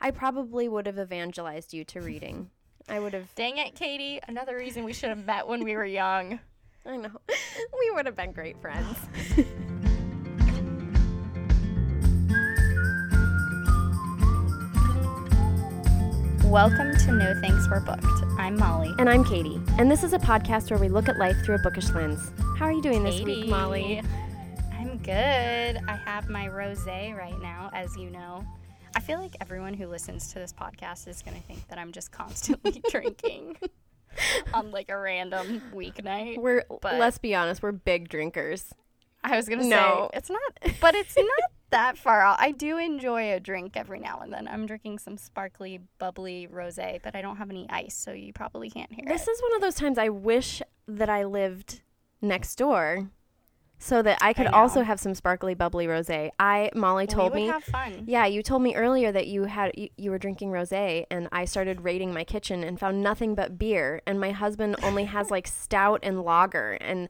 I probably would have evangelized you to reading. I would have. Dang it, Katie. Another reason we should have met when we were young. I know. We would have been great friends. Welcome to No Thanks We're Booked. I'm Molly. And I'm Katie. And this is a podcast where we look at life through a bookish lens. How are you doing this week, Molly? I'm good. I have my rosé right now, as you know. I feel like everyone who listens to this podcast is going to think that I'm just constantly drinking on like a random weeknight. We're But- let's be honest, we're big drinkers. I was going to No. say it's not, but it's not that far out. I do enjoy a drink every now and then. I'm drinking some sparkly, bubbly rosé, but I don't have any ice, so you probably can't hear This is one of those times I wish that I lived next door so that I could know. also have some sparkly bubbly rosé. I Molly told me have fun. Yeah, you told me earlier that you had you, you were drinking rosé and I started raiding my kitchen and found nothing but beer and my husband only has like stout and lager and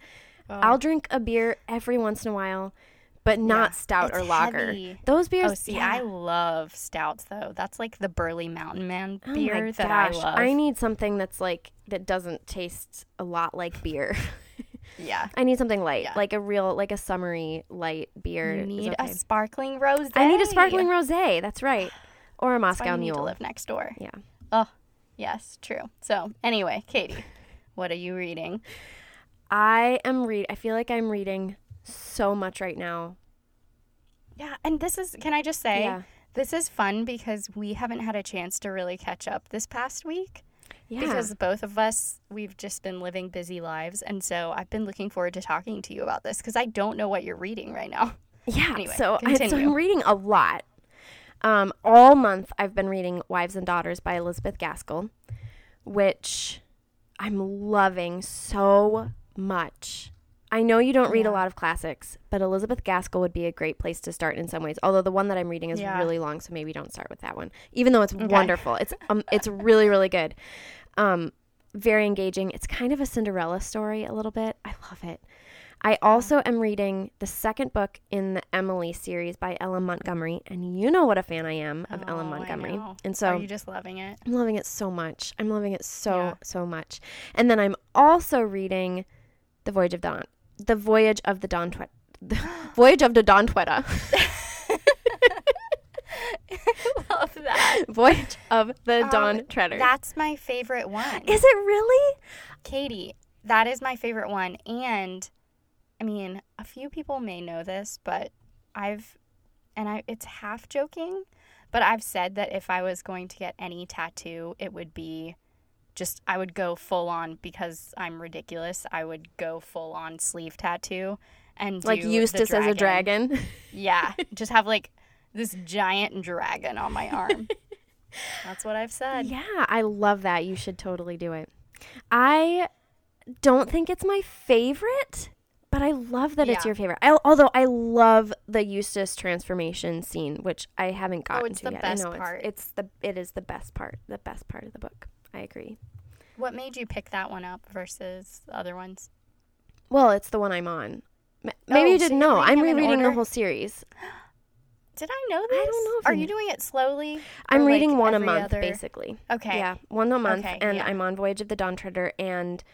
Oh. I'll drink a beer every once in a while but not Yeah, stout or lager. heavy. Those beers Oh, see, yeah. I love stouts though. That's like the Burly Mountain Man Oh beer that I love. I need something that's like that doesn't taste a lot like beer. yeah. I need something light, Yeah. like a real like a summery light beer. You need okay. a sparkling rose. I need a sparkling rosé. That's right. Or a That's Moscow you need to live next door. Yeah. Oh, yes, true. So anyway, Katie, what are you reading? I am read. I feel like I'm reading so much right now. Yeah, and this is. Can I just say, Yeah. this is fun because we haven't had a chance to really catch up this past week. Yeah. Because both of us, we've just been living busy lives. And so I've been looking forward to talking to you about this because I don't know what you're reading right now. yeah. anyway, so, I, so I'm reading a lot. Um, all month I've been reading Wives and Daughters by Elizabeth Gaskell, which I'm loving so much. I know you don't read a lot of classics, but Elizabeth Gaskell would be a great place to start in some ways. Although the one that I'm reading is Yeah. really long, so maybe don't start with that one. Even though it's wonderful, it's um, it's really really good. Um, very engaging. It's kind of a Cinderella story a little bit. I love it. I also am reading the second book in the Emily series by L. M. Montgomery, and you know what a fan I am of Oh, L. M. I Montgomery. And so Are you just loving it? I'm loving it so much. I'm loving it so Yeah. so much. And then I'm also reading The Voyage of Dawn, The Voyage of the Dawn Twe- The Voyage of the Dawn Twetta. love that. Voyage of the Um, Dawn Treader. That's my favorite one. Is it really? Katie, that is my favorite one. And I mean, a few people may know this, but I've, and I, it's half joking, but I've said that if I was going to get any tattoo, it would be just, I would go full on because I'm ridiculous. I would go full on sleeve tattoo and Like Eustace as a dragon. Yeah, just have like this giant dragon on my arm. That's what I've said. Yeah, I love that. You should totally do it. I don't think it's my favorite, but I love that it's your favorite. I, although I love the Eustace transformation scene, which I haven't oh, gotten Oh, to yet. I know part. It's, it's the it is the best part. The best part of the book. I agree. What made you pick that one up versus the other ones? Well, it's the one I'm on. Maybe Oh, you didn't you're know. I'm reading rereading the whole series. Did I know this? I don't know if Are you doing it slowly? I'm Or, like, reading one a month, other- basically. Okay. Yeah, one a month, Okay, and yeah. I'm on Voyage of the Dawn Treader, and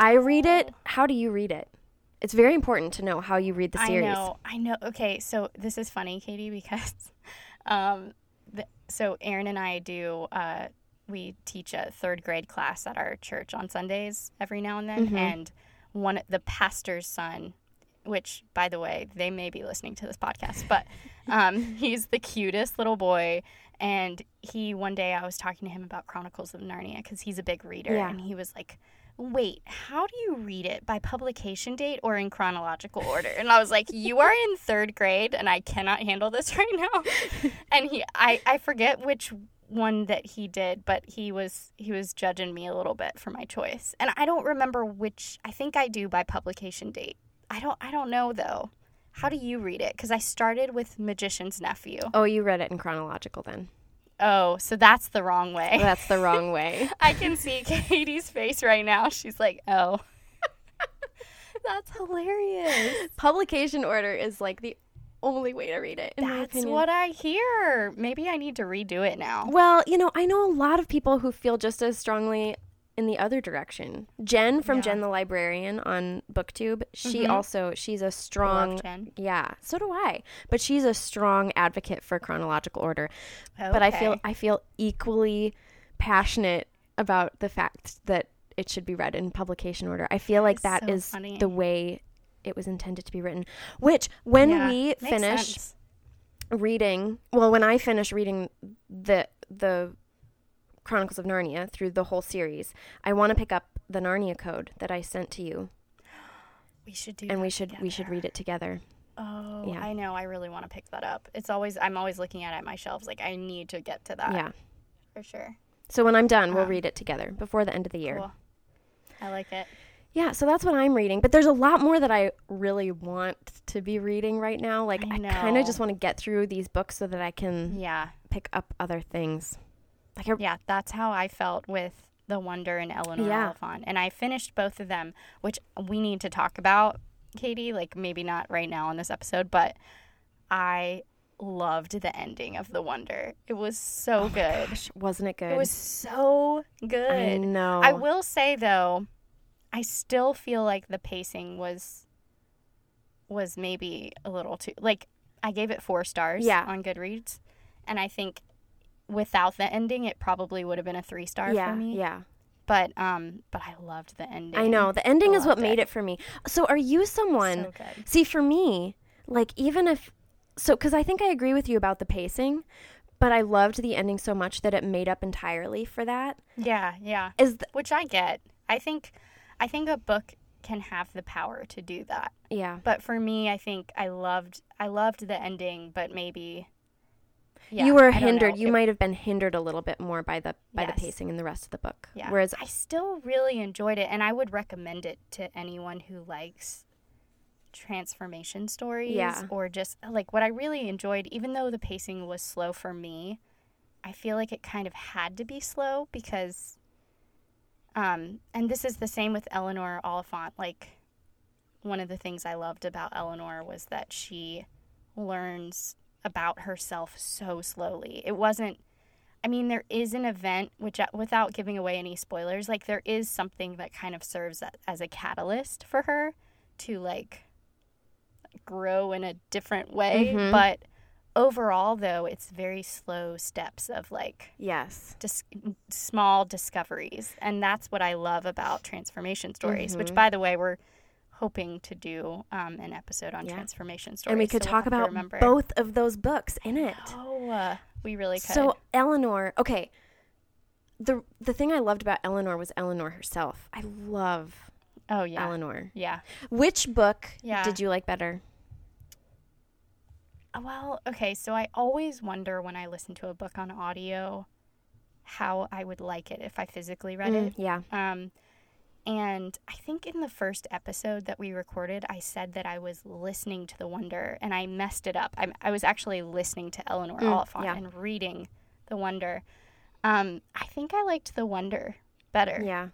I read it. How do you read it? It's very important to know how you read the series. I know. I know. Okay, so this is funny, Katie, because um, the, so Aaron and I do. Uh, we teach a third grade class at our church on Sundays every now and then, Mhm. and one the pastor's son. Which, by the way, they may be listening to this podcast, but um, he's the cutest little boy. And he, one day, I was talking to him about Chronicles of Narnia because he's a big reader. Yeah. And he was like, Wait, how do you read it? By publication date or in chronological order? And I was like, You are in third grade and I cannot handle this right now. and he I, I forget which one that he did, but he was he was judging me a little bit for my choice. And I don't remember which I think I do by publication date. I don't I don't know though. How do you read it? Because I started with Magician's Nephew. Oh, you read it in chronological then. Oh, so that's the wrong way. That's the wrong way. I can see Katie's face right now. She's like, oh. That's hilarious. Publication order is like the only way to read it. That's what I hear. Maybe I need to redo it now. Well, you know, I know a lot of people who feel just as strongly in the other direction. Jen from Yeah. Jen the Librarian on BookTube, she Mhm. also she's a strong yeah, so do I. But she's a strong advocate for chronological order. But I feel I feel equally passionate about the fact that it should be read in publication order. I feel like is that so is funny. the way it was intended to be written. Which when Yeah, we finish sense. reading well when i finish reading the the chronicles of narnia through the whole series i want to pick up the narnia code that i sent to you we should do and we should we should read it together Oh, Yeah. I know. I really want to pick that up. It's always I'm always looking at it at my shelves. Like I need to get to that. yeah for sure. so when i'm done we'll Um, read it together before the end of the year Cool. I like it. Yeah so that's what i'm reading but there's a lot more that i really want to be reading right now like I i, kind of just want to get through these books so that i can Yeah, pick up other things like I, yeah. That's how I felt with The Wonder and Eleanor Yeah. Oliphant, and I finished both of them, which we need to talk about, Katie. Like maybe not right now on this episode, but I loved the ending of The Wonder. It was so oh good. gosh, wasn't it good It was so good. i know I will say though, I still feel like the pacing was was maybe a little too like I gave it 4 stars Yeah. on Goodreads and I think without the ending it probably would have been a 3 star yeah for me. yeah But um but I loved the ending. I know. The ending I is what made it. it for me. So are you someone So good. See, for me, like even if so cuz I think I agree with you about the pacing, but I loved the ending so much that it made up entirely for that. Yeah, yeah. Is th- Which I get. I think I think a book can have the power to do that. yeah. But for me, I think I loved I loved the ending, but maybe yeah, you were hindered. You It- might have been hindered a little bit more by the by Yes. the pacing in the rest of the book. Yeah. Whereas I still really enjoyed it and I would recommend it to anyone who likes transformation stories Yeah. or just like what I really enjoyed even though the pacing was slow for me, I feel like it kind of had to be slow because um and this is the same with Eleanor Oliphant like one of the things I loved about Eleanor was that she learns about herself so slowly. It wasn't I mean, there is an event, which, uh, without giving away any spoilers, like there is something that kind of serves as a catalyst for her to like grow in a different way. Mhm. But overall, though, it's very slow steps of like yes. dis- small discoveries. And that's what I love about transformation stories, which, Mhm. by the way, we're hoping to do um, an episode on Yeah. transformation stories. And we could so we'll talk about remember. both of those books in it. Oh, uh, we really could. So Eleanor, okay. The the thing I loved about Eleanor was Eleanor herself. I love oh, yeah. Eleanor. Yeah. Which book Yeah. did you like better? Uh, Well, okay, so I always wonder when I listen to a book on audio how I would like it if I physically read Mm, it. yeah. Um, and I think in the first episode that we recorded, I said that I was listening to The Wonder and I messed it up. I, I was actually listening to Eleanor Mm, Oliphant yeah. and reading The Wonder. Um, I think I liked The Wonder better. Yeah.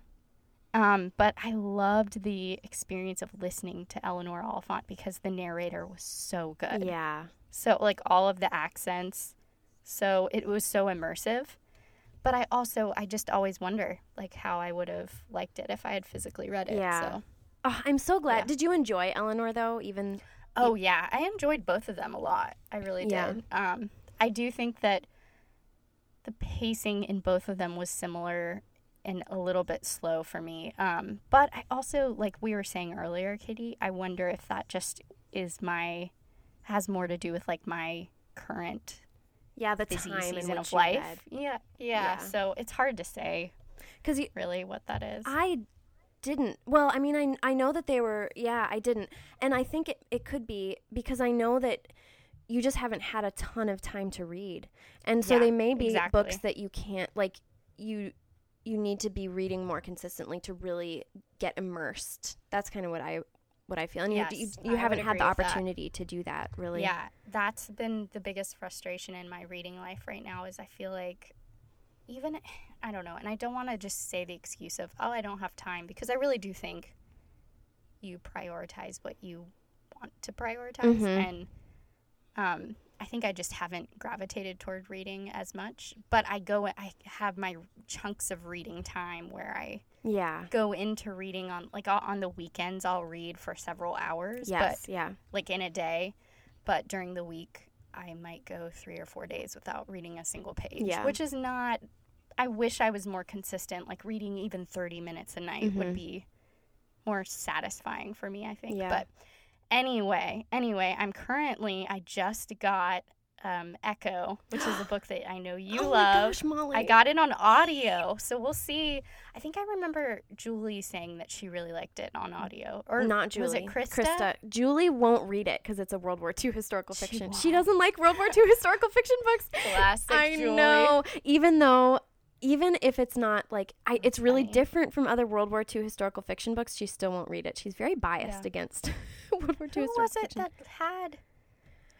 Um, but I loved the experience of listening to Eleanor Oliphant because the narrator was so good. Yeah. So like all of the accents. So it was so immersive. But I also I just always wonder like how I would have liked it if I had physically read it. Yeah. So Oh, I'm so glad. Yeah. Did you enjoy Eleanor though? Even Oh yeah, I enjoyed both of them a lot. I really Yeah. did. Um I do think that the pacing in both of them was similar and a little bit slow for me. Um but I also like we were saying earlier, Katie, I wonder if that just is my has more to do with like my current yeah, the busy time season of life. Yeah, yeah, Yeah. So it's hard to say Because really what that is. I didn't. Well, I mean, I I know that they were. Yeah, I didn't, and I think it it could be because I know that you just haven't had a ton of time to read, and so Yeah, they may be exactly. books that you can't like you you need to be reading more consistently to really get immersed. That's kind of what I what I feel, and you Yes, you, I you haven't had the agree with that. opportunity to do that really. Yeah, that's been the biggest frustration in my reading life right now is I feel like even I don't know, and I don't want to just say the excuse of oh I don't have time because I really do think you prioritize what you want to prioritize Mhm. and Um, I think I just haven't gravitated toward reading as much, but I go I have my chunks of reading time where I Yeah. go into reading on like on the weekends I'll read for several hours, Yes. but yeah. like in a day, but during the week I might go 3 or 4 days without reading a single page, Yeah. which is not I wish I was more consistent, like reading even 30 minutes a night Mhm. would be more satisfying for me, I think. Yeah. But anyway, anyway, I'm currently I just got um, Echo, which is a book that I know you oh love. my gosh, Molly. I got it on audio, so we'll see. I think I remember Julie saying that she really liked it on audio, or not Julie. Was it Krista? Julie won't read it because it's a World War II historical She fiction. won't. She doesn't like World War II historical fiction books. Classic I Julie. know. Even though, even if it's not like, I, it's really funny. different from other World War II historical fiction books. She still won't read it. She's very biased Yeah. against World War II Who historical was it fiction. that had?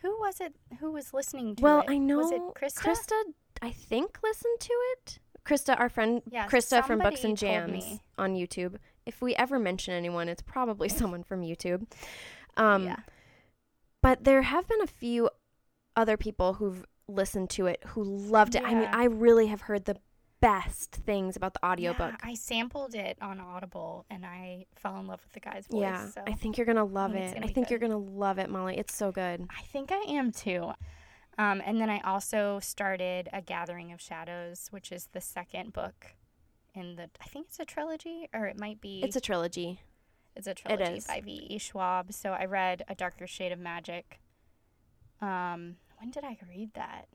Who was it who was listening to well, it? I know Was it Krista? Krista, I think, listened to it. Krista, our friend Yeah, Krista from Books and Jams on YouTube. If we ever mention anyone, it's probably someone from YouTube. Um, yeah. But there have been a few other people who've listened to it who loved it. I mean, I really have heard the best things about the audiobook. Yeah, I sampled it on Audible and I fell in love with the guy's voice. Yeah, so I think you're gonna love it. I think you're gonna love it, Molly. It's so good. I think I am too. Um, and then I also started A Gathering of Shadows, which is the second book in the. I think it's a trilogy, or it might be. It's a trilogy. It's a trilogy is. by V. E. Schwab. So I read A Darker Shade of Magic. Um, when did I read that?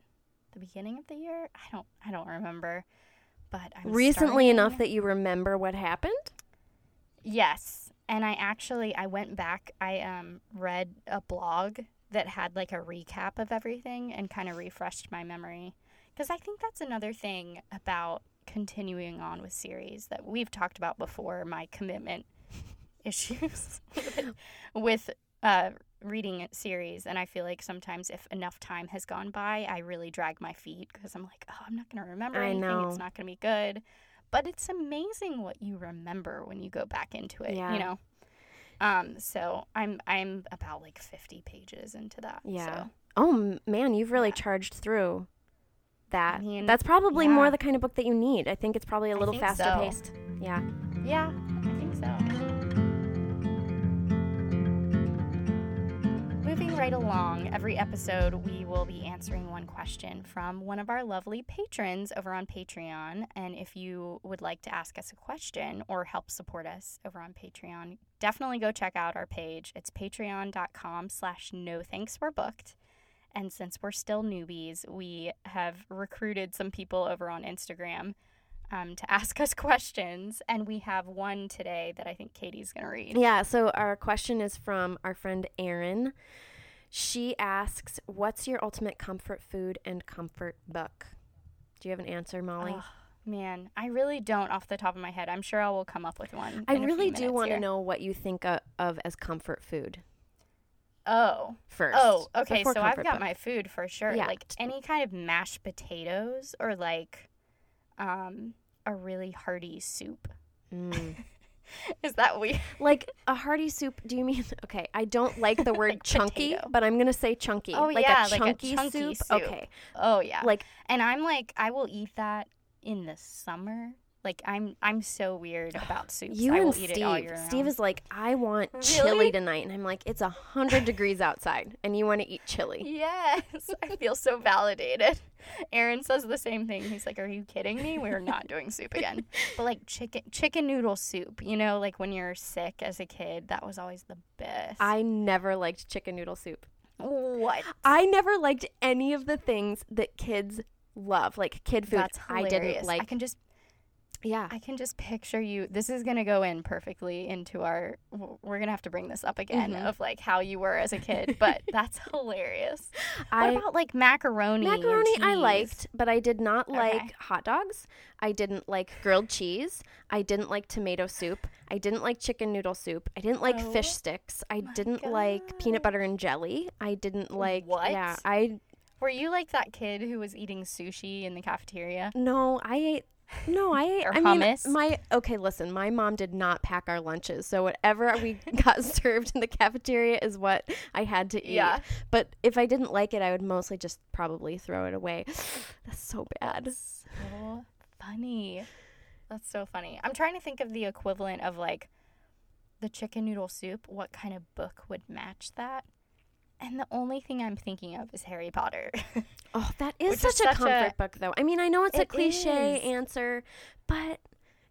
The beginning of the year? I don't. I don't remember. But I'm Recently enough that you remember what happened. Yes, and I actually I went back. I um read a blog that had like a recap of everything and kind of refreshed my memory because I think that's another thing about continuing on with series that we've talked about before. My commitment issues with, with uh, reading series, and I feel like sometimes if enough time has gone by, I really drag my feet because I'm like, oh, I'm not going to remember I anything. know. It's not going to be good. But it's amazing what you remember when you go back into it. Yeah. You know. Um. So I'm I'm about like 50 pages into that. Yeah. So. Oh man, you've really Yeah. charged through that. I mean, That's probably yeah. more the kind of book that you need. I think it's probably a little faster so. paced. Yeah. Yeah, I think so. Moving right along, every episode we will be answering one question from one of our lovely patrons over on Patreon. And if you would like to ask us a question or help support us over on Patreon, definitely go check out our page. It's patreon.com slash no thanks we're booked. And since we're still newbies, we have recruited some people over on Instagram um, to ask us questions. And we have one today that I think Katie's going to read. Yeah, so our question is from our friend Erin. She asks, "What's your ultimate comfort food and comfort book?" Do you have an answer, Molly? Ugh, man, I really don't off the top of my head. I'm sure I will come up with one. I really do want to know what you think of, of as comfort food Oh. first. Oh, okay. So I've got book. my food for sure. Yeah. Like any kind of mashed potatoes or like um a really hearty soup. Mm. Is that weird? like a hearty soup. Do you mean okay? I don't like the word Like chunky, potato. but I'm gonna say chunky. Oh, like yeah, a like a chunky, chunky soup. soup. Okay, Oh yeah. like and I'm like I will eat that in the summer. Like I'm I'm so weird about soups. you I will and eat it all Steve. year Steve is like, I want Really? chili tonight, and I'm like, it's a hundred degrees outside, and you want to eat chili. Yes, I feel so validated. Aaron says the same thing. He's like, "Are you kidding me? We're not doing soup again." But like chicken chicken noodle soup, you know, like when you're sick as a kid, that was always the best. I never liked chicken noodle soup. what? I never liked any of the things that kids love, like kid food. That's I hilarious. didn't like. I can just yeah, I can just picture you. This is gonna go in perfectly into our. We're gonna have to bring this up again Mhm. of like how you were as a kid, but that's hilarious. I what about like macaroni? macaroni I liked, but I did not like Okay. hot dogs. I didn't like grilled cheese. I didn't like tomato soup. I didn't like chicken noodle soup. I didn't like Oh fish sticks. I didn't like peanut butter and jelly. I didn't like What? Yeah, I Were you like that kid who was eating sushi in the cafeteria? no, I ate No, I Or I hummus. mean my okay, listen, my mom did not pack our lunches. So whatever we got served in the cafeteria is what I had to eat. Yeah. But if I didn't like it, I would mostly just probably throw it away. That's so bad. So funny. That's so funny. I'm trying to think of the equivalent of like the chicken noodle soup. What kind of book would match that? And the only thing I'm thinking of is Harry Potter. Oh, that is such, is a such comfort a- book though. I mean, I know it's a cliche is. answer, but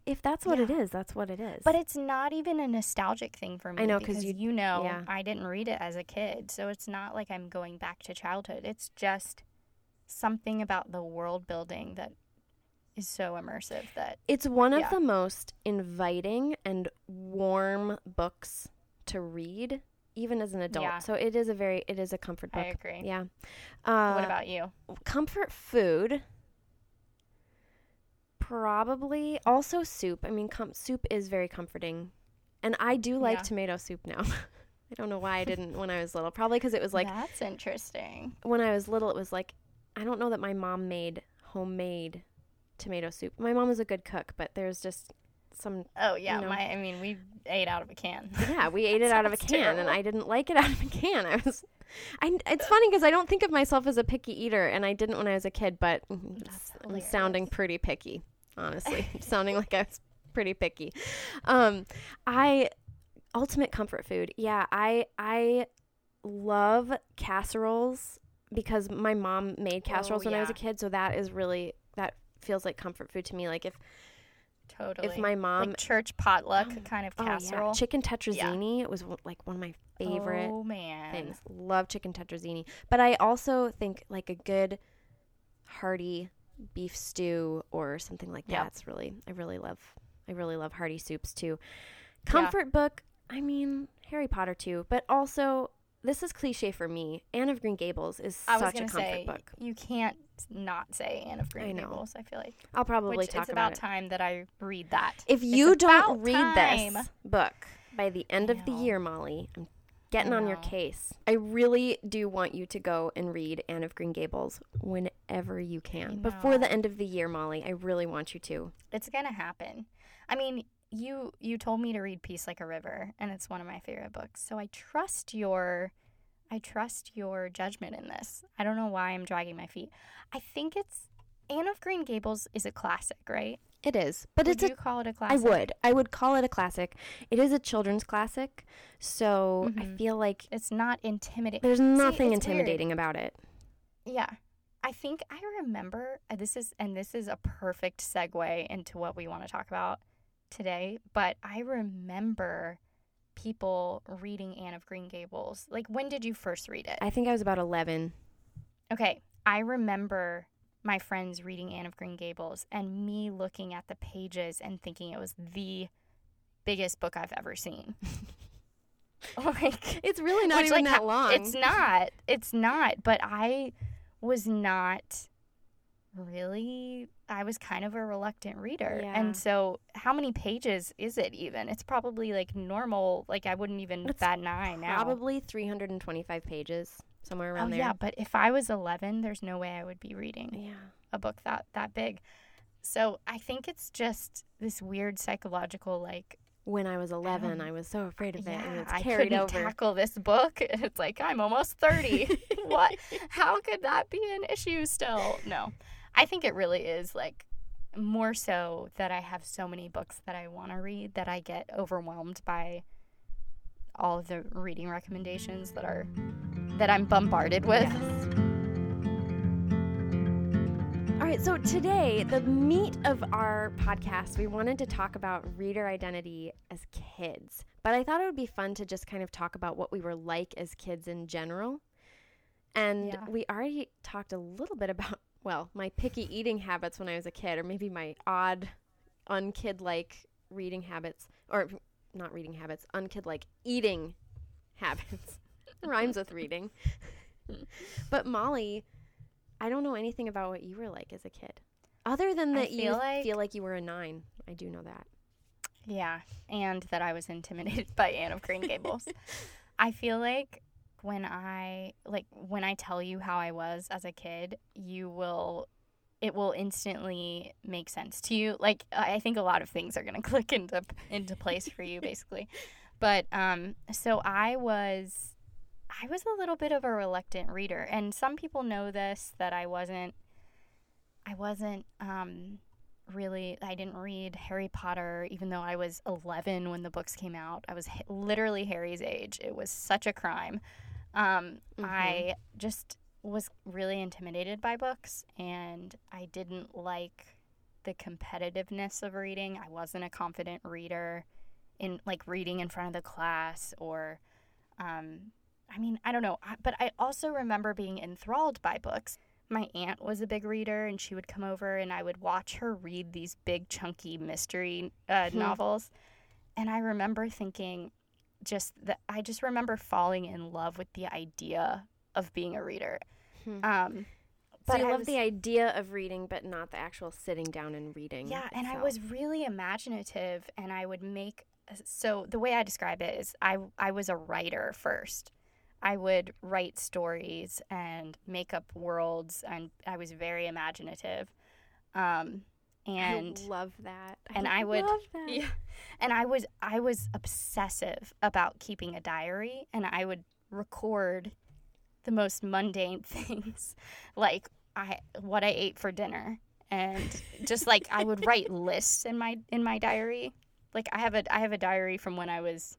if that's what it Yeah. is, that's what it is. but it's not even a nostalgic thing for me. I know 'cause because you- you, know yeah. I didn't read it as a kid, so it's not like I'm going back to childhood. It's just something about the world building that is so immersive that It's one of Yeah. the most inviting and warm books to read, even as an adult. Yeah. So it is a very, it is a comfort book. I agree. Yeah. Uh, what about you? comfort food? Probably also soup. I mean, com- soup is very comforting, and I do like Yeah. tomato soup now. I don't know why I didn't when I was little. Probably because it was like That's interesting. when I was little, it was like I don't know that my mom made homemade tomato soup. My mom was a good cook, but there's just some Oh yeah, know. my I mean we ate out of a can. yeah, we ate it out of a can, and. I didn't like it out of a can. I was, I. It's funny because I don't think of myself as a picky eater, and I didn't when I was a kid. But mm, I'm sounding pretty picky, honestly. sounding like I was pretty picky. Um, I ultimate comfort food. Yeah, I I love casseroles because my mom made casseroles when I was a kid, so that is really that feels like comfort food to me. Like if Totally. if my mom like church potluck kind of Oh, casserole. yeah. Chicken tetrazzini It was like one of my favorite Oh man. things. Love chicken tetrazzini. But I also think like a good hearty beef stew or something like Yep. that's really I really love I really love hearty soups too. Yeah. Comfort book, I mean Harry Potter too, but also this is cliche for me. Anne of Green Gables is I was such a comfort say book. you can't not say Anne of Green know. Gables. I feel like I'll probably which talk it's about, about it. time that I read that. If It's you don't read time. this book by the end of the year, Molly, I'm getting on your case. I really do want you to go and read Anne of Green Gables whenever you can. Before the end of the year, Molly, I really want you to. It's gonna happen. I mean, you you told me to read Peace Like a River, and it's one of my favorite books. So I trust your I trust your judgment in this. I don't know why I'm dragging my feet. I think it's Anne of Green Gables is a classic, right? It is, but would it's a you call it a I classic? I would. I would call it a classic. It is a children's classic, so I Mhm. feel like It's not intimidating. there's nothing weird. intimidating about it. Yeah. I think I remember uh, this is and this is a perfect segue into what we want to talk about today, but I remember people reading Anne of Green Gables. Like when did you first read it? I think I was about 11. Okay, I remember my friends reading Anne of Green Gables and me looking at the pages and thinking it was the biggest book I've ever seen. like It's really not Which, even like, that long. It's not. It's not. But I was not really. I was kind of a reluctant reader. Yeah. And so, how many pages is it even? It's probably like normal. Like, I wouldn't even It's bat an eye now. Probably 325 pages, somewhere Oh, around there. yeah. But if I was 11, there's no way I would be reading Yeah. a book that, that big. So, I think it's just this weird psychological, like, When I was 11, don't- I was so afraid of it, and yeah, it's I carried couldn't over. tackle this book. It's like I'm almost thirty. what? How could that be an issue still? No, I think it really is like more so that I have so many books that I want to read that I get overwhelmed by all of the reading recommendations that are that I'm bombarded with. All right, so today, the meat of our podcast, we wanted to talk about reader identity as kids. But I thought it would be fun to just kind of talk about what we were like as kids in general. And Yeah. we already talked a little bit about, well, my picky eating habits when I was a kid, or maybe my odd, unkid like reading habits, or not reading habits, unkid like eating habits. Rhymes with reading. but Molly, I don't know anything about what you were like as a kid. Other than that you like- feel like you were a nine. I do know that. Yeah, and that I was intimidated by Anne of Green Gables. I feel like when I like when I tell you how I was as a kid, you will it will instantly make sense to you. Like I think a lot of things are going to click into into place for you basically. But um so I was I was a little bit of a reluctant reader and some people know this that I wasn't I wasn't um really I didn't read Harry Potter even though I was 11 when the books came out. I was literally Harry's age. It was such a crime. Um, mm-hmm. I just was really intimidated by books and I didn't like the competitiveness of reading. I wasn't a confident reader in like reading in front of the class or um, I mean, I don't know, but I also remember being enthralled by books. My aunt was a big reader and she would come over and I would watch her read these big chunky mystery uh, hmm. novels. And I remember thinking just that I just remember falling in love with the idea of being a reader. Hmm. Um, so you I love was, the idea of reading, but not the actual sitting down and reading. Yeah, and I was really imaginative, and I would make. So the way I describe it is, I I was a writer first. I would write stories and make up worlds, and I was very imaginative. Um, and I love that. And I, I would Yeah, and I was I was obsessive about keeping a diary, and I would record the most mundane things like I what I ate for dinner and just like I would write lists in my in my diary. Like I have a I have a diary from when I was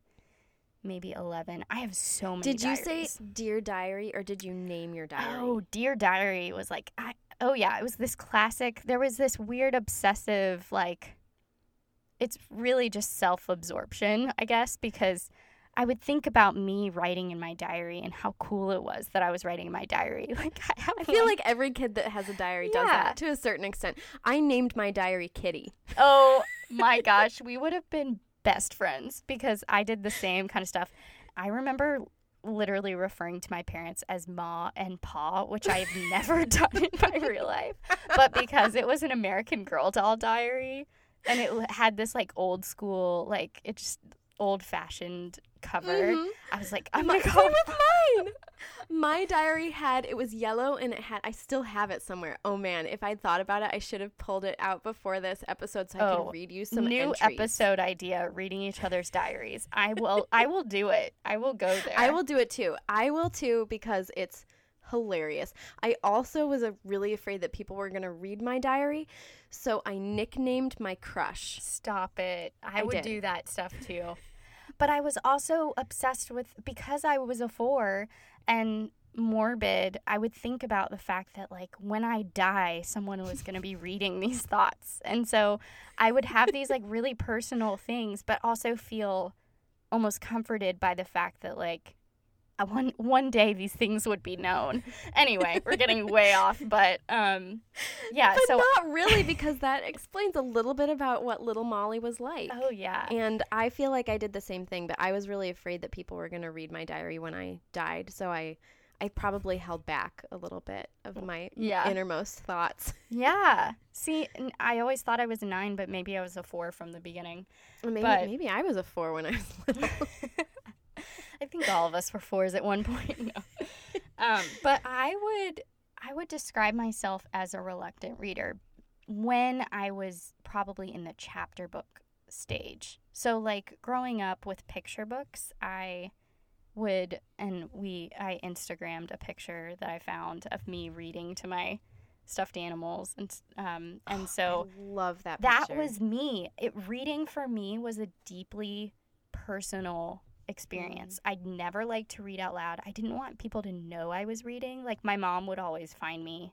maybe 11. I have so many Did diaries. you say dear diary or did you name your diary? Oh, dear diary was like I oh yeah, it was this classic. There was this weird obsessive like it's really just self-absorption, I guess, because I would think about me writing in my diary and how cool it was that I was writing in my diary. Like I, I feel like, like, every kid that has a diary yeah. does that to a certain extent. I named my diary Kitty. Oh my gosh, we would have been best friends because I did the same kind of stuff. I remember literally referring to my parents as Ma and Pa, which I've never done in my real life. But because it was an American Girl doll diary and it had this like old school like it just old fashioned cover. Mm-hmm. I was like, I'm gonna go with mine. My diary had it was yellow and it had I still have it somewhere. Oh man, if I'd thought about it, I should have pulled it out before this episode so I oh, can read you some new entries. episode idea: reading each other's diaries. I will. I will do it. I will go there. I will do it too. I will too because it's hilarious. I also was a, really afraid that people were going to read my diary, so I nicknamed my crush. Stop it. I, I would did. do that stuff too. But I was also obsessed with because I was a four and morbid, I would think about the fact that like when I die, someone was going to be reading these thoughts. And so I would have these like really personal things, but also feel almost comforted by the fact that like one one day these things would be known. Anyway, we're getting way off, but um, yeah. But so not really because that explains a little bit about what little Molly was like. Oh yeah. And I feel like I did the same thing, but I was really afraid that people were going to read my diary when I died, so I. I probably held back a little bit of my yeah. innermost thoughts. Yeah. See, I always thought I was a nine, but maybe I was a four from the beginning. Maybe but... maybe I was a four when I was little. I think all of us were fours at one point. No. Um, but I would I would describe myself as a reluctant reader when I was probably in the chapter book stage. So like growing up with picture books, I would and we I Instagrammed a picture that I found of me reading to my stuffed animals and um and oh, so I love that picture. that was me it reading for me was a deeply personal experience. Mm. I'd never liked to read out loud. I didn't want people to know I was reading. Like my mom would always find me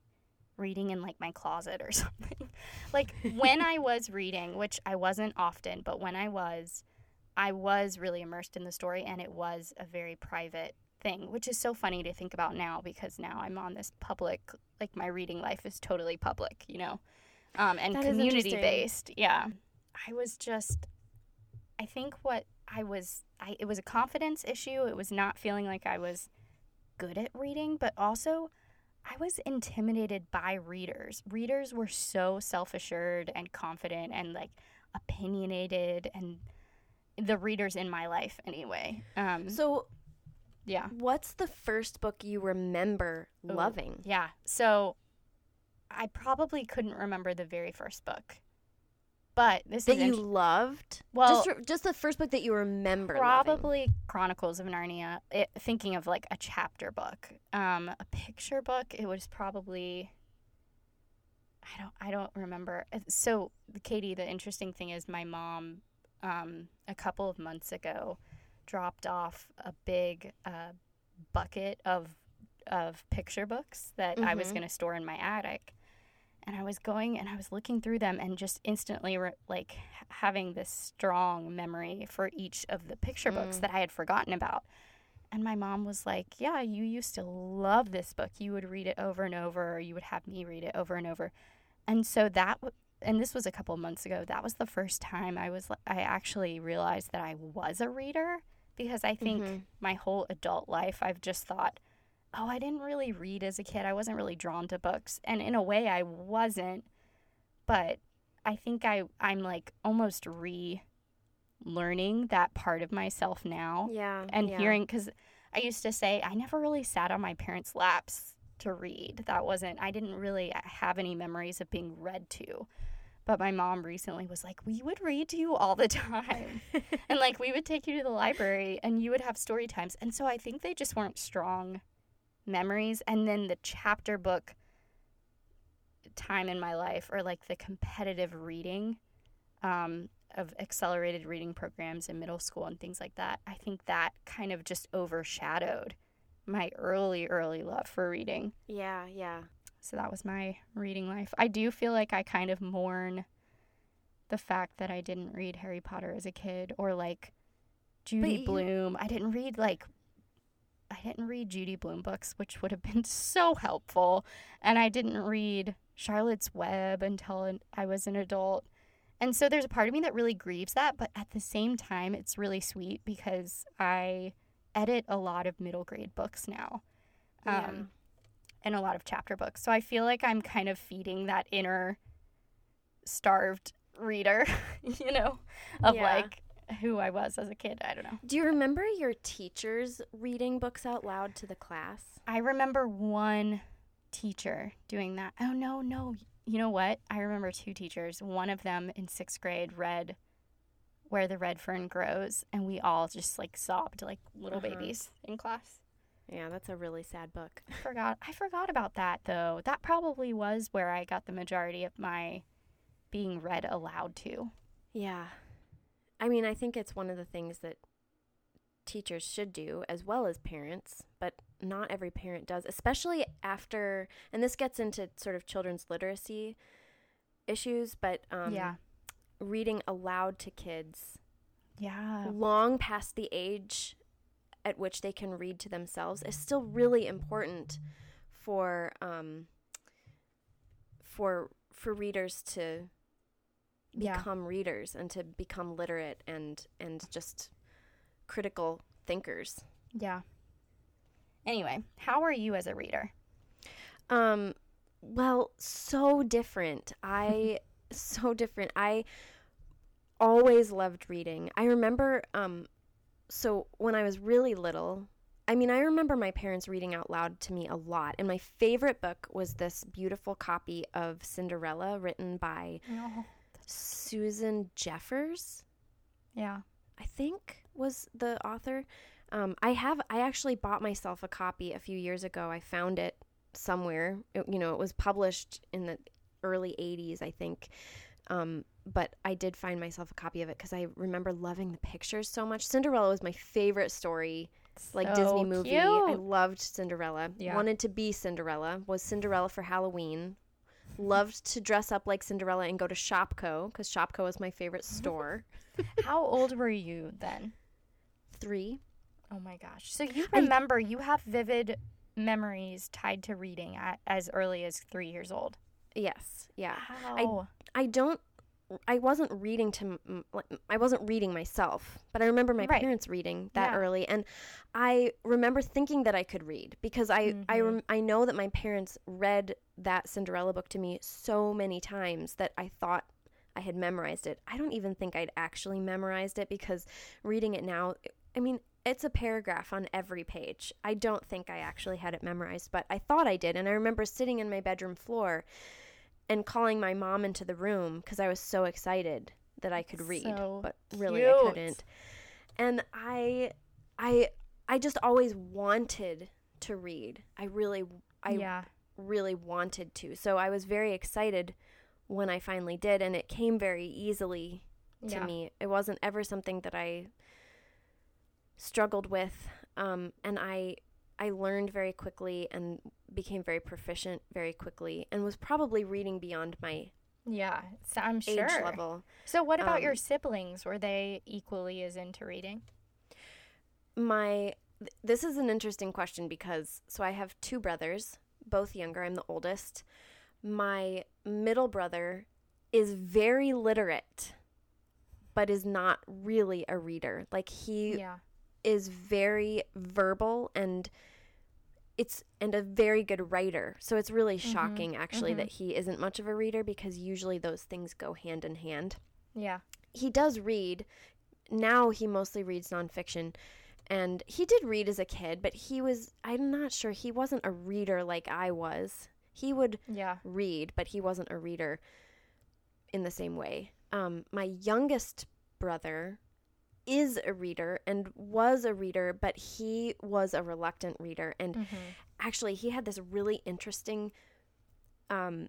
reading in like my closet or something. like when I was reading, which I wasn't often, but when I was, I was really immersed in the story and it was a very private thing, which is so funny to think about now because now I'm on this public like my reading life is totally public, you know. Um, and community based. Yeah. I was just I think what I was I it was a confidence issue. It was not feeling like I was good at reading, but also I was intimidated by readers. Readers were so self-assured and confident and like opinionated and the readers in my life anyway. Um, so yeah. What's the first book you remember Ooh, loving? Yeah. So I probably couldn't remember the very first book. But this that is you int- loved. Well- just, just the first book that you remember. loving. probably Chronicles of Narnia. It, thinking of like a chapter book, um, a picture book. It was probably. I don't. I don't remember. Uh, So, Katie, the interesting thing is, my mom, um, a couple of months ago, dropped off a big uh, bucket of of picture books that I was Mhm. going to store in my attic. And I was going and I was looking through them and just instantly re- like having this strong memory for each of the picture books Mm. that I had forgotten about. And my mom was like, "Yeah, you used to love this book. You would read it over and over, or you would have me read it over and over." And so that, w- and this was a couple of months ago. That was the first time I was, I actually realized that I was a reader because I think Mhm. my whole adult life I've just thought, "Oh, I didn't really read as a kid. I wasn't really drawn to books." And in a way, I wasn't, but I think I I'm like almost re learning that part of myself now Yeah. and yeah. hearing because I used to say I never really sat on my parents' laps to read. That wasn't I didn't really have any memories of being read to. But my mom recently was like, "We would read to you all the time." and like we would take you to the library and you would have story times. And so I think they just weren't strong memories and then the chapter book time in my life or like the competitive reading um, of accelerated reading programs in middle school and things like that, I think that kind of just overshadowed my early, early love for reading. Yeah. Yeah. So that was my reading life. I do feel like I kind of mourn the fact that I didn't read Harry Potter as a kid or like Judy you- Blume. I didn't read like I didn't read Judy Blume books, which would have been so helpful. And I didn't read Charlotte's Web until I was an adult. And so there's a part of me that really grieves that, but at the same time, it's really sweet because I edit a lot of middle grade books now. Yeah. Um, and a lot of chapter books. So I feel like I'm kind of feeding that inner starved reader, you know, of Yeah. like who I was as a kid. I don't know. Do you remember your teachers reading books out loud to the class? I remember one teacher doing that. Oh, no, no. You know what? I remember two teachers. One of them in sixth grade read Where the Red Fern Grows, and we all just like sobbed like little Uh-huh. babies in class. Yeah, that's a really sad book. I forgot. I forgot about that though. That probably was where I got the majority of my being read aloud to. Yeah. I mean, I think it's one of the things that teachers should do as well as parents, but not every parent does, especially after, and this gets into sort of children's literacy issues, but um, yeah. reading aloud to kids Yeah. long past the age at which they can read to themselves is still really important for um, for for readers to Yeah. become readers and to become literate and and just critical thinkers. Yeah. Anyway, how are you as a reader? Um well, so different. I so different. I always loved reading. I remember um so when I was really little, I mean, I remember my parents reading out loud to me a lot. And my favorite book was this beautiful copy of Cinderella written by Oh. Susan Jeffers. Yeah. I think was the author. Um, I have I actually bought myself a copy a few years ago. I found it somewhere. It- you know, it was published in the early '80s, I think. Um, but I did find myself a copy of it because I remember loving the pictures so much. Cinderella was my favorite story, like Disney movie. cute. I loved Cinderella. Yeah. Wanted to be Cinderella. Was Cinderella for Halloween. Loved to dress up like Cinderella and go to Shopko because Shopko was my favorite store. How old were you then? Three. Oh my gosh. So you remember you have vivid memories tied to reading at, as early as 3 years old. Yes. Yeah. How? I don't. I wasn't reading to. I wasn't reading myself, but I remember my Right. parents reading that Yeah. early, and I remember thinking that I could read because I I Mm-hmm. rem- I know that my parents read that Cinderella book to me so many times that I thought I had memorized it. I don't even think I'd actually memorized it because reading it now, I mean, it's a paragraph on every page. I don't think I actually had it memorized, but I thought I did. And I remember sitting in my bedroom floor and calling my mom into the room because I was so excited that I could read, So but really cute. I couldn't. And I I I just always wanted to read. I really I yeah. really wanted to. So I was very excited when I finally did and it came very easily to Yeah. me. It wasn't ever something that I struggled with um, and I I learned very quickly and became very proficient very quickly and was probably reading beyond my Yeah. So I'm age sure. level. So what about Um, your siblings? Were they equally as into reading? My th- this is an interesting question because so I have two brothers, both younger. I'm the oldest. My middle brother is very literate but is not really a reader. Like he Yeah. is very verbal and it's and a very good writer. So it's really shocking actually that he isn't much of a reader because usually those things go hand in hand. Yeah. He does read. Now he mostly reads nonfiction. And he did read as a kid, but he was I'm not sure he wasn't a reader like I was. He would Yeah. read, but he wasn't a reader in the same way. Um, my youngest brother is a reader and was a reader, but he was a reluctant reader. And mm-hmm. actually, he had this really interesting. Um,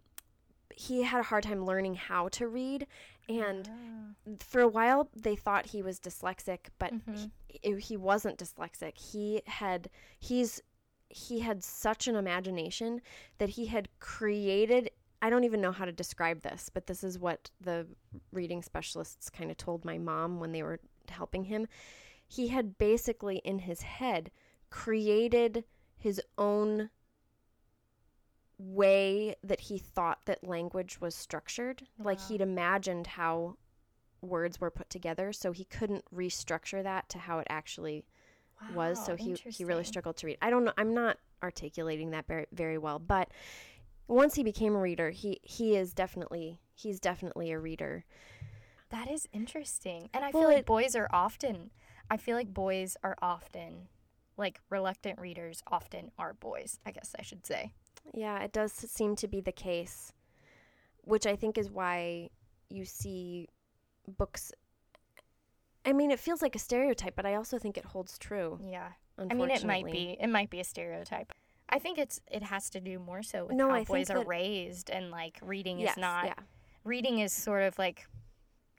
he had a hard time learning how to read, and ah. for a while they thought he was dyslexic, but he, mm-hmm. he wasn't dyslexic. He had he's he had such an imagination that he had created I don't even know how to describe this, but this is what the reading specialists kind of told my mom when they were helping him. He had basically in his head created his own way that he thought that language was structured. Like he'd imagined how words were put together, so he couldn't restructure that to how it actually was. So he he really struggled to read. I don't know. I'm not articulating that very very well, but once he became a reader, he he is definitely he's definitely a reader. That is interesting. And I Well, feel like it- boys are often I feel like boys are often like reluctant readers often are boys, I guess I should say. Yeah, it does seem to be the case, which I think is why you see books. I mean, it feels like a stereotype, but I also think it holds true. Yeah. I mean it might be it might be a stereotype. I think it's it has to do more so with No, how I boys are raised and like reading Yes, is not yeah. reading is sort of like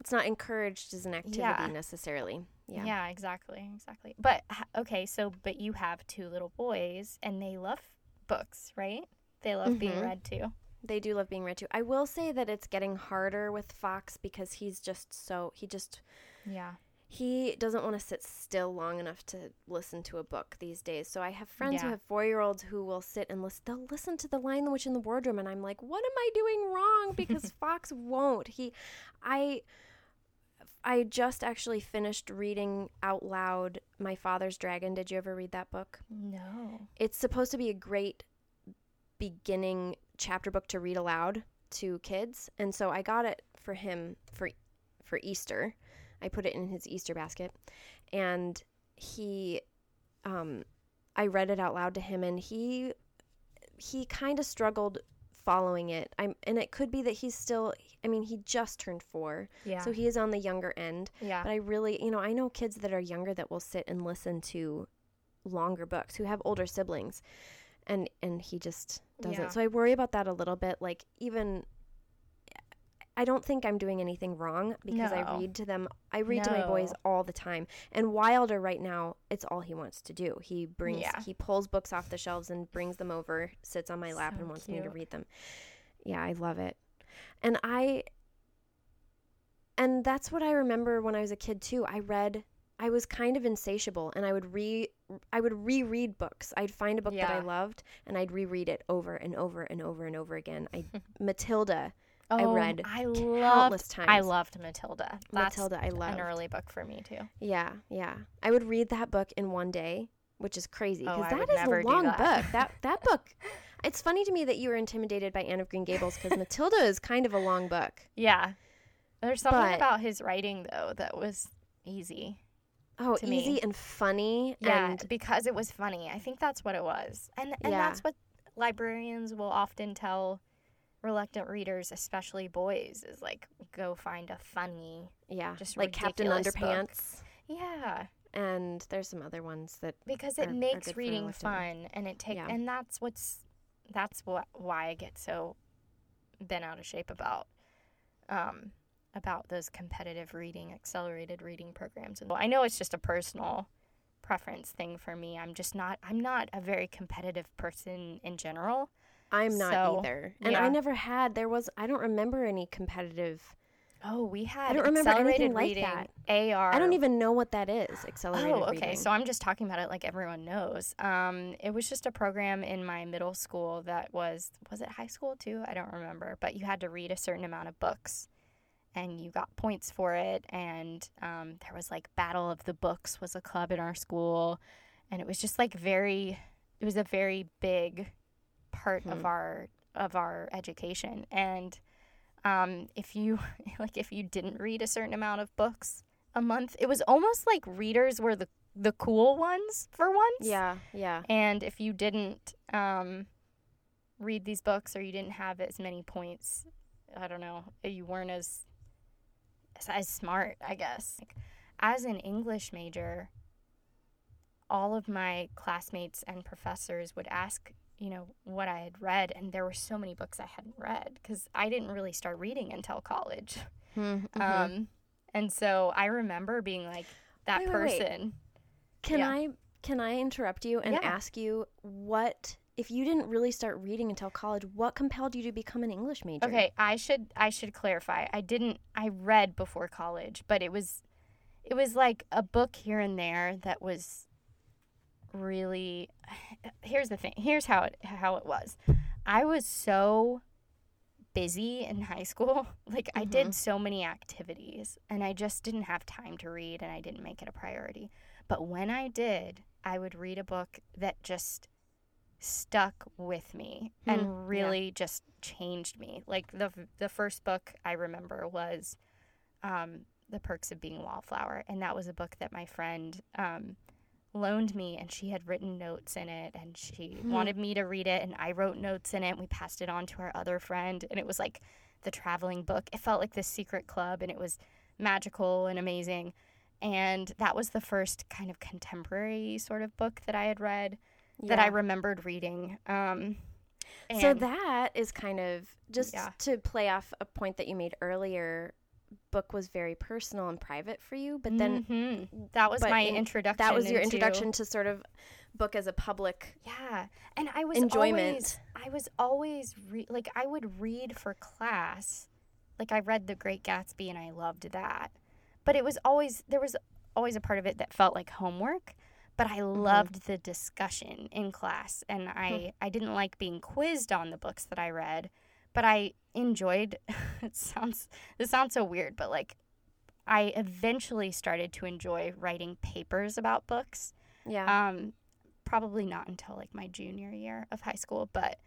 It's not encouraged as an activity Yeah. necessarily. Yeah. Yeah. exactly, exactly. But okay, so but you have two little boys and they love books, right? They love being Mhm. read to. They do love being read to. I will say that it's getting harder with Fox because he's just so he just Yeah. he doesn't want to sit still long enough to listen to a book these days. So I have friends who have four year olds who will sit and listen. They'll listen to The Lion, the Witch, and the Wardrobe, and I'm like, what am I doing wrong? Because Fox won't. He, I, I just actually finished reading out loud My Father's Dragon. Did you ever read that book? No. It's supposed to be a great beginning chapter book to read aloud to kids, and so I got it for him for for Easter. I put it in his Easter basket, and he, um, I read it out loud to him, and he he kind of struggled following it. I'm, and it could be that he's still. I mean, he just turned four, Yeah. so he is on the younger end. Yeah. But I really, you know, I know kids that are younger that will sit and listen to longer books who have older siblings, and and he just doesn't. Yeah. So I worry about that a little bit. Like even. I don't think I'm doing anything wrong because I read to them. I read to my boys all the time. And Wilder right now, it's all he wants to do. He brings Yeah. he pulls books off the shelves and brings them over, sits on my lap So and wants me to read them. Yeah, I love it. And I and that's what I remember when I was a kid too. I read I was kind of insatiable and I would re I would reread books. I'd find a book that I loved and I'd reread it over and over and over and over again. I Matilda I Oh, read I countless loved, times. I loved Matilda. That's Matilda, I loved. an early book for me too. Yeah, yeah. I would read that book in one day, which is crazy Oh, because I that is a long that. book. That that book. It's funny to me that you were intimidated by Anne of Green Gables because Matilda is kind of a long book. Yeah. There's something But- about his writing though that was easy. Oh, easy me. and funny. Yeah, and because it was funny. I think that's what it was. And and Yeah. that's what librarians will often tell reluctant readers, especially boys, is like go find a funny. yeah, just like Captain ridiculous book. Underpants. Yeah, And there's some other ones that because it are makes good reading fun and it takes Yeah. and that's what's that's what why I get so bent out of shape about um about those competitive reading accelerated reading programs and I know it's just a personal preference thing for me I'm just not I'm not a very competitive person in general I'm not So, either. And yeah. I never had. There was. I don't remember any competitive. Oh we had don't remember anything accelerated like reading that. AR I don't even know what that is. Accelerated Oh, okay. reading. So I'm just talking about it like everyone knows. Um, it was just a program in my middle school that was was it high school too? I don't remember. But you had to read a certain amount of books, and you got points for it. And um, there was like Battle of the Books was a club in our school, and it was just like very. It was a very big part of our of our education and um, if you like if you didn't read a certain amount of books a month it was almost like readers were the the cool ones for once yeah, yeah. and if you didn't um, read these books or you didn't have as many points i don't know you weren't as as, as smart i guess like, as an english major all of my classmates and professors would ask you know what i had read and there were so many books i hadn't read because i didn't really start reading until college Mhm. um, and so i remember being like that Wait, wait, wait. person Can yeah. I can I interrupt you and Yeah. ask you what if you didn't really start reading until college? What compelled you to become an English major? Okay, I should I should clarify. I didn't I read before college, but it was it was like a book here and there that was really Here's the thing. Here's how it how it was. I was so busy in high school. Like I did so many activities and I just didn't have time to read and I didn't make it a priority. But when I did, I would read a book that just stuck with me Hmm, and really just changed me. Like the the first book I remember was um, The Perks of Being a Wallflower, and that was a book that my friend um, loaned me, and she had written notes in it, and she wanted me to read it, and I wrote notes in it. And we passed it on to our other friend, and it was like the traveling book. It felt like this secret club, and it was magical and amazing. And that was the first kind of contemporary sort of book that I had read that I remembered reading. Um, So that is kind of just Yeah. to play off a point that you made earlier. Book was very personal and private for you, but then Mhm. that was my in- introduction. that was your into- introduction to sort of book as a public. Yeah, and I was Enjoyment. Always, I was always re- like I would read for class, like I read The Great Gatsby and I loved that, but it was always there was always a part of it that felt like homework. But I Mm-hmm. loved the discussion in class, and I I didn't like being quizzed on the books that I read, but I enjoyed. it sounds this sounds so weird, but like I eventually started to enjoy writing papers about books. Yeah. Um, probably not until like my junior year of high school, but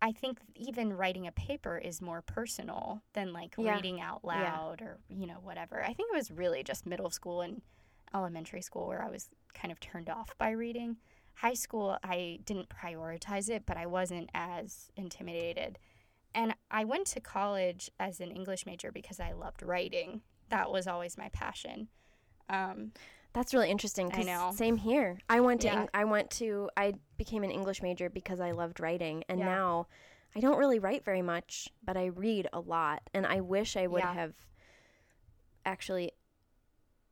I think even writing a paper is more personal than like Yeah. reading out Yeah. loud or you know whatever. I think it was really just middle school and elementary school where I was kind of turned off by reading. High school, I didn't prioritize it, but I wasn't as intimidated. And I went to college as an English major because I loved writing. That was always my passion. Um, That's really interesting. I know. Same here. I went to. Yeah. Eng- I went to. I became an English major because I loved writing, and Yeah. now I don't really write very much, but I read a lot, and I wish I would Yeah. have actually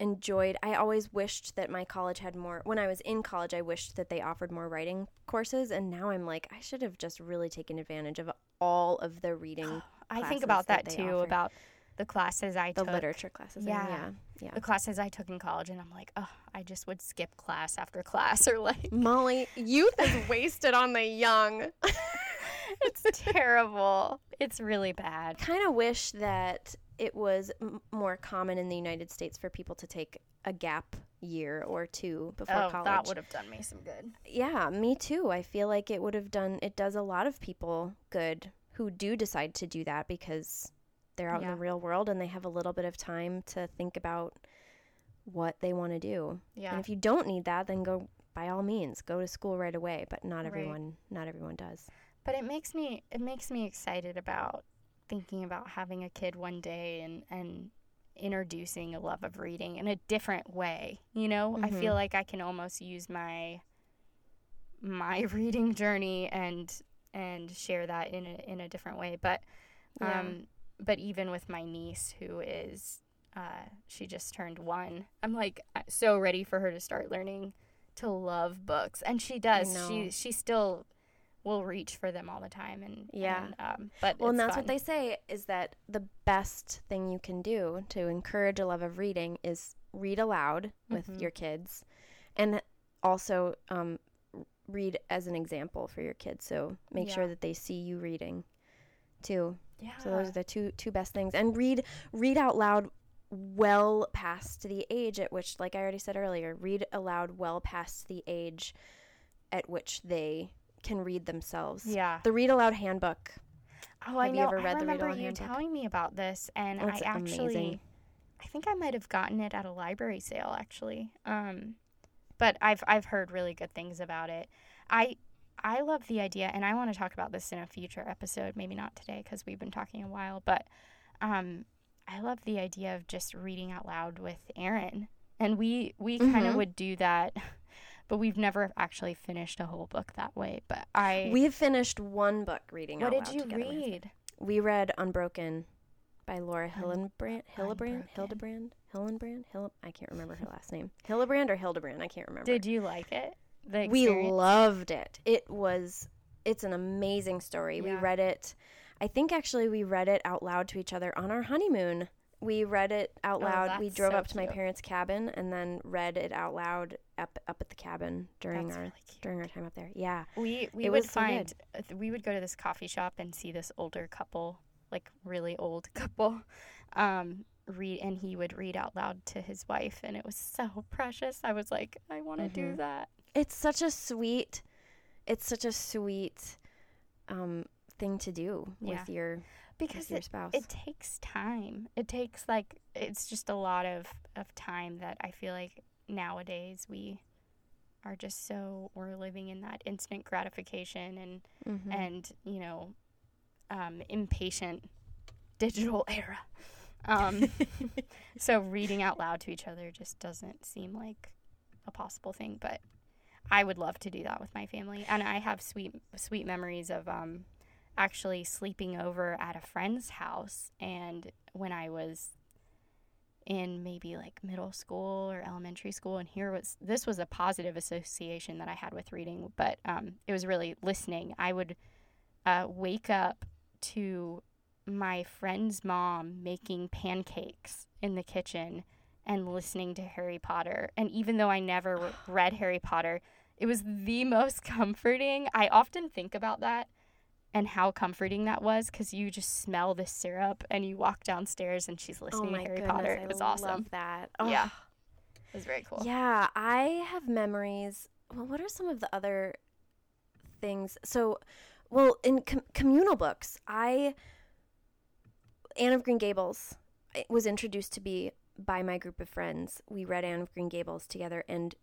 enjoyed. I always wished that my college had more. When I was in college, I wished that they offered more writing courses, and now I'm like, I should have just really taken advantage of all of the reading. I think about that, they too, about the classes I the took. literature classes. Yeah. yeah, yeah. The classes I took in college, and I'm like, oh, I just would skip class after class, or like, Molly, youth is wasted on the young. it's terrible. It's really bad. kind of wish that it was m- more common in the United States for people to take a gap year or two before Oh, college. that would have done me some good. yeah, me too. I feel like it would have done it does a lot of people good who do decide to do that because they're out in the real world and they have a little bit of time to think about what they want to do. Yeah. And if you don't need that, then go by all means go to school right away. But not Right. everyone, not everyone does. But it makes me it makes me excited about thinking about having a kid one day and and introducing a love of reading in a different way. You know, I feel like I can almost use my my reading journey and and share that in a in a different way. But Yeah. um but even with my niece who is uh she just turned 1. I'm like so ready for her to start learning to love books and she does. She she still will reach for them all the time and Yeah. and, um but Well, and that's fun. what they say is that the best thing you can do to encourage a love of reading is read aloud with Mm-hmm. your kids, and also um, read as an example for your kids. So make sure that they see you reading, too. yeah. So those are the two two best things. And read read out loud well past the age at which like I already said earlier, read aloud well past the age at which they can read themselves. Yeah. The read aloud handbook. Oh, I Have know. you ever read I remember Read you Handbook? telling me about this, and Oh, I actually, amazing. I think I might have gotten it at a library sale actually. Um, but I've I've heard really good things about it. I I love the idea, and I want to talk about this in a future episode. Maybe not today because we've been talking a while, but um, I love the idea of just reading out loud with Aaron, and we we kind of Mhm. would do that. But we've never actually finished a whole book that way. But I, We have finished one book reading what out did loud you with- read? We read Unbroken by Laura Hillenbrand. Hillenbrand? Unbroken. Hildebrand? Hillenbrand? Hill- I can't remember her last name. Hildebrand or Hildebrand? I can't remember. Did you like it? We loved it. It was it's an amazing story. We read it I think actually we read it out loud to each other on our honeymoon. We read it out Oh, loud. we drove so up to my parents' cabin and then read it out loud up up at the cabin during That's our really during our time up there. Yeah. We we It would so find uh, we would go to this coffee shop and see this older couple, like really old couple, um, read and he would read out loud to his wife, and it was so precious. I was like, I want to Mm-hmm. do that. It's such a sweet it's such a sweet um thing to do Yeah. with your because with your it, spouse. it takes time. It takes like it's just a lot of of time that I feel like nowadays we are just so we're living in that instant gratification and Mhm. and you know um, impatient digital era. Um, so reading out loud to each other just doesn't seem like a possible thing, but I would love to do that with my family, and I have sweet sweet memories of um, actually sleeping over at a friend's house, and when I was in maybe like middle school or elementary school and here was this was a positive association that i had with reading but um, it was really listening. I would uh, wake up to my friend's mom making pancakes in the kitchen and listening to harry potter. And even though i never read harry potter it was the most comforting. I often think about that and how comforting that was because you just smell the syrup and you walk downstairs and she's oh listening my to Harry goodness, Potter. It was love awesome. that. Oh. Yeah. Oh. It was very cool. Yeah, I have memories. Well, what are some of the other things? So, well, in com- communal books, I Anne of Green Gables was introduced to me by my group of friends. We read Anne of Green Gables together and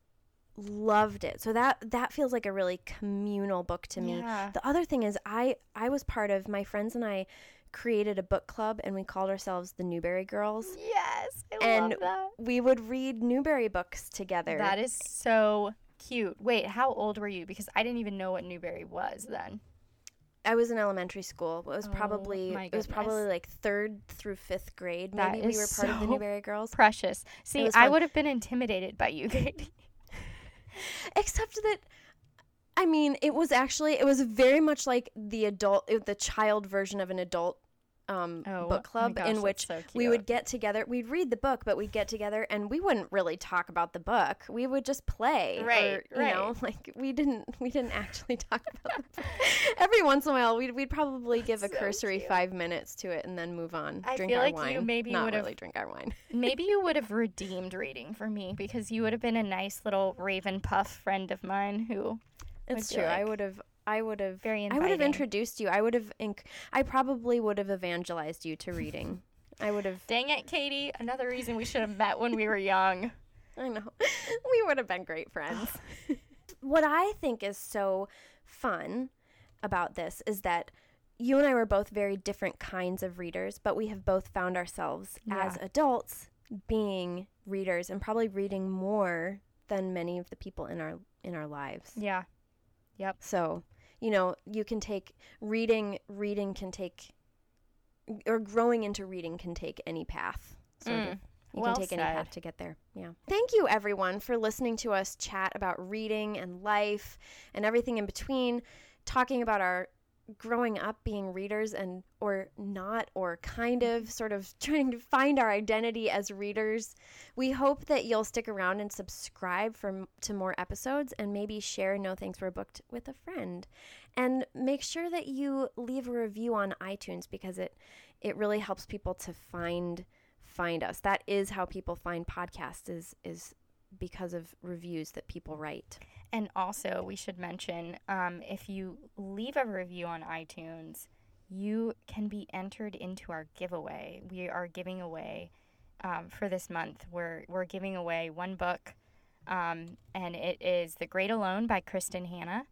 loved it. So that that feels like a really communal book to me. Yeah. The other thing is I I was part of my friends and I created a book club and we called ourselves the Newbery Girls Yes, I and love that. we would read Newbery books together. That is so cute. Wait, how old were you? Because I didn't even know what Newbery was then. I was in elementary school. It was Oh, probably it was probably like third through fifth grade. That Maybe we were part of the Newbery Girls. Precious. See, I would have been intimidated by you, Katie. Except that I mean, it was actually it was very much like the adult the child version of an adult um, Oh, book oh club gosh, in which so we would get together. We'd read the book, but we'd get together and we wouldn't really talk about the book. We would just play, Right, or, you know, right. like we didn't we didn't actually talk about the book. Every once in a while, we'd we'd probably give a So cursory cute. five minutes to it and then move on. I drink feel our like wine. you maybe not really drink our wine. Maybe you would have redeemed reading for me because you would have been a nice little Raven Puff friend of mine who It's true. I would have. I would have. very I would have introduced you. I would have. Inc- I probably would have evangelized you to reading. I would have. Dang it, Katie. Another reason we should have met when we were young. I know. We would have been great friends. what I think is so fun about this is that you and I were both very different kinds of readers, but we have both found ourselves Yeah. as adults being readers and probably reading more than many of the people in our in our lives. Yeah. Yep. So, you know, you can take reading reading can take or growing into reading can take any path. Mm. You Well can take any path to get there. Yeah. Thank you everyone for listening to us chat about reading and life and everything in between, talking about our growing up being readers and or not or kind of mm-hmm. sort of trying to find our identity as readers. We hope that you'll stick around and subscribe for to more episodes and maybe share no thanks we're booked with a friend. And make sure that you leave a review on iTunes because it it really helps people to find find us. That is how people find podcasts is is because of reviews that people write. And also, we should mention um, if you leave a review on iTunes, you can be entered into our giveaway. We are giving away um, for this month. We're we're giving away one book, um, and it is The Great Alone by Kristin Hannah,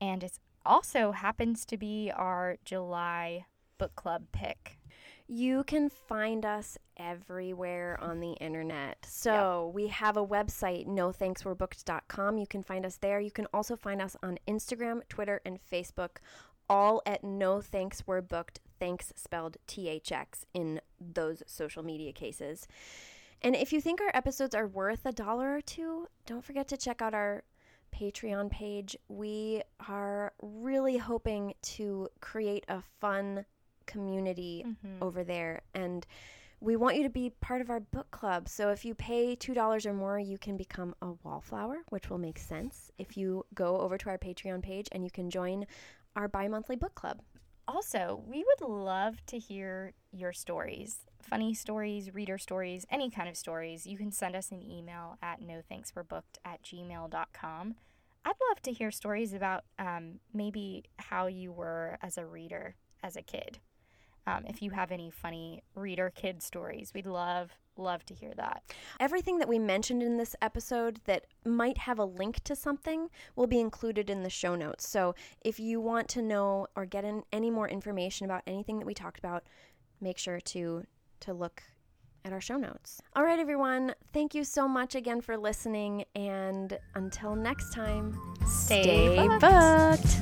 and it also happens to be our July book club pick. You can find us everywhere on the internet. So we have a website, nothankswerebooked.com. You can find us there. You can also find us on Instagram, Twitter, and Facebook, all at No Thanks Were Booked, thanks spelled THX in those social media cases. And if you think our episodes are worth a dollar or two, don't forget to check out our Patreon page. We are really hoping to create a fun community over there and we want you to be part of our book club. So if you pay $2 or more, you can become a wallflower, which will make sense if you go over to our Patreon page and you can join our bi-monthly book club. Also, we would love to hear your stories funny stories, reader stories, any kind of stories. You can send us an email at nothankswerebooked at gmail.com. I'd love to hear stories about um, maybe how you were as a reader as a kid. Um, if you have any funny reader kid stories, we'd love, love to hear that. Everything that we mentioned in this episode that might have a link to something will be included in the show notes. So if you want to know or get in any more information about anything that we talked about, make sure to to look at our show notes. All right, everyone. Thank you so much again for listening. And until next time, Stay booked. booked.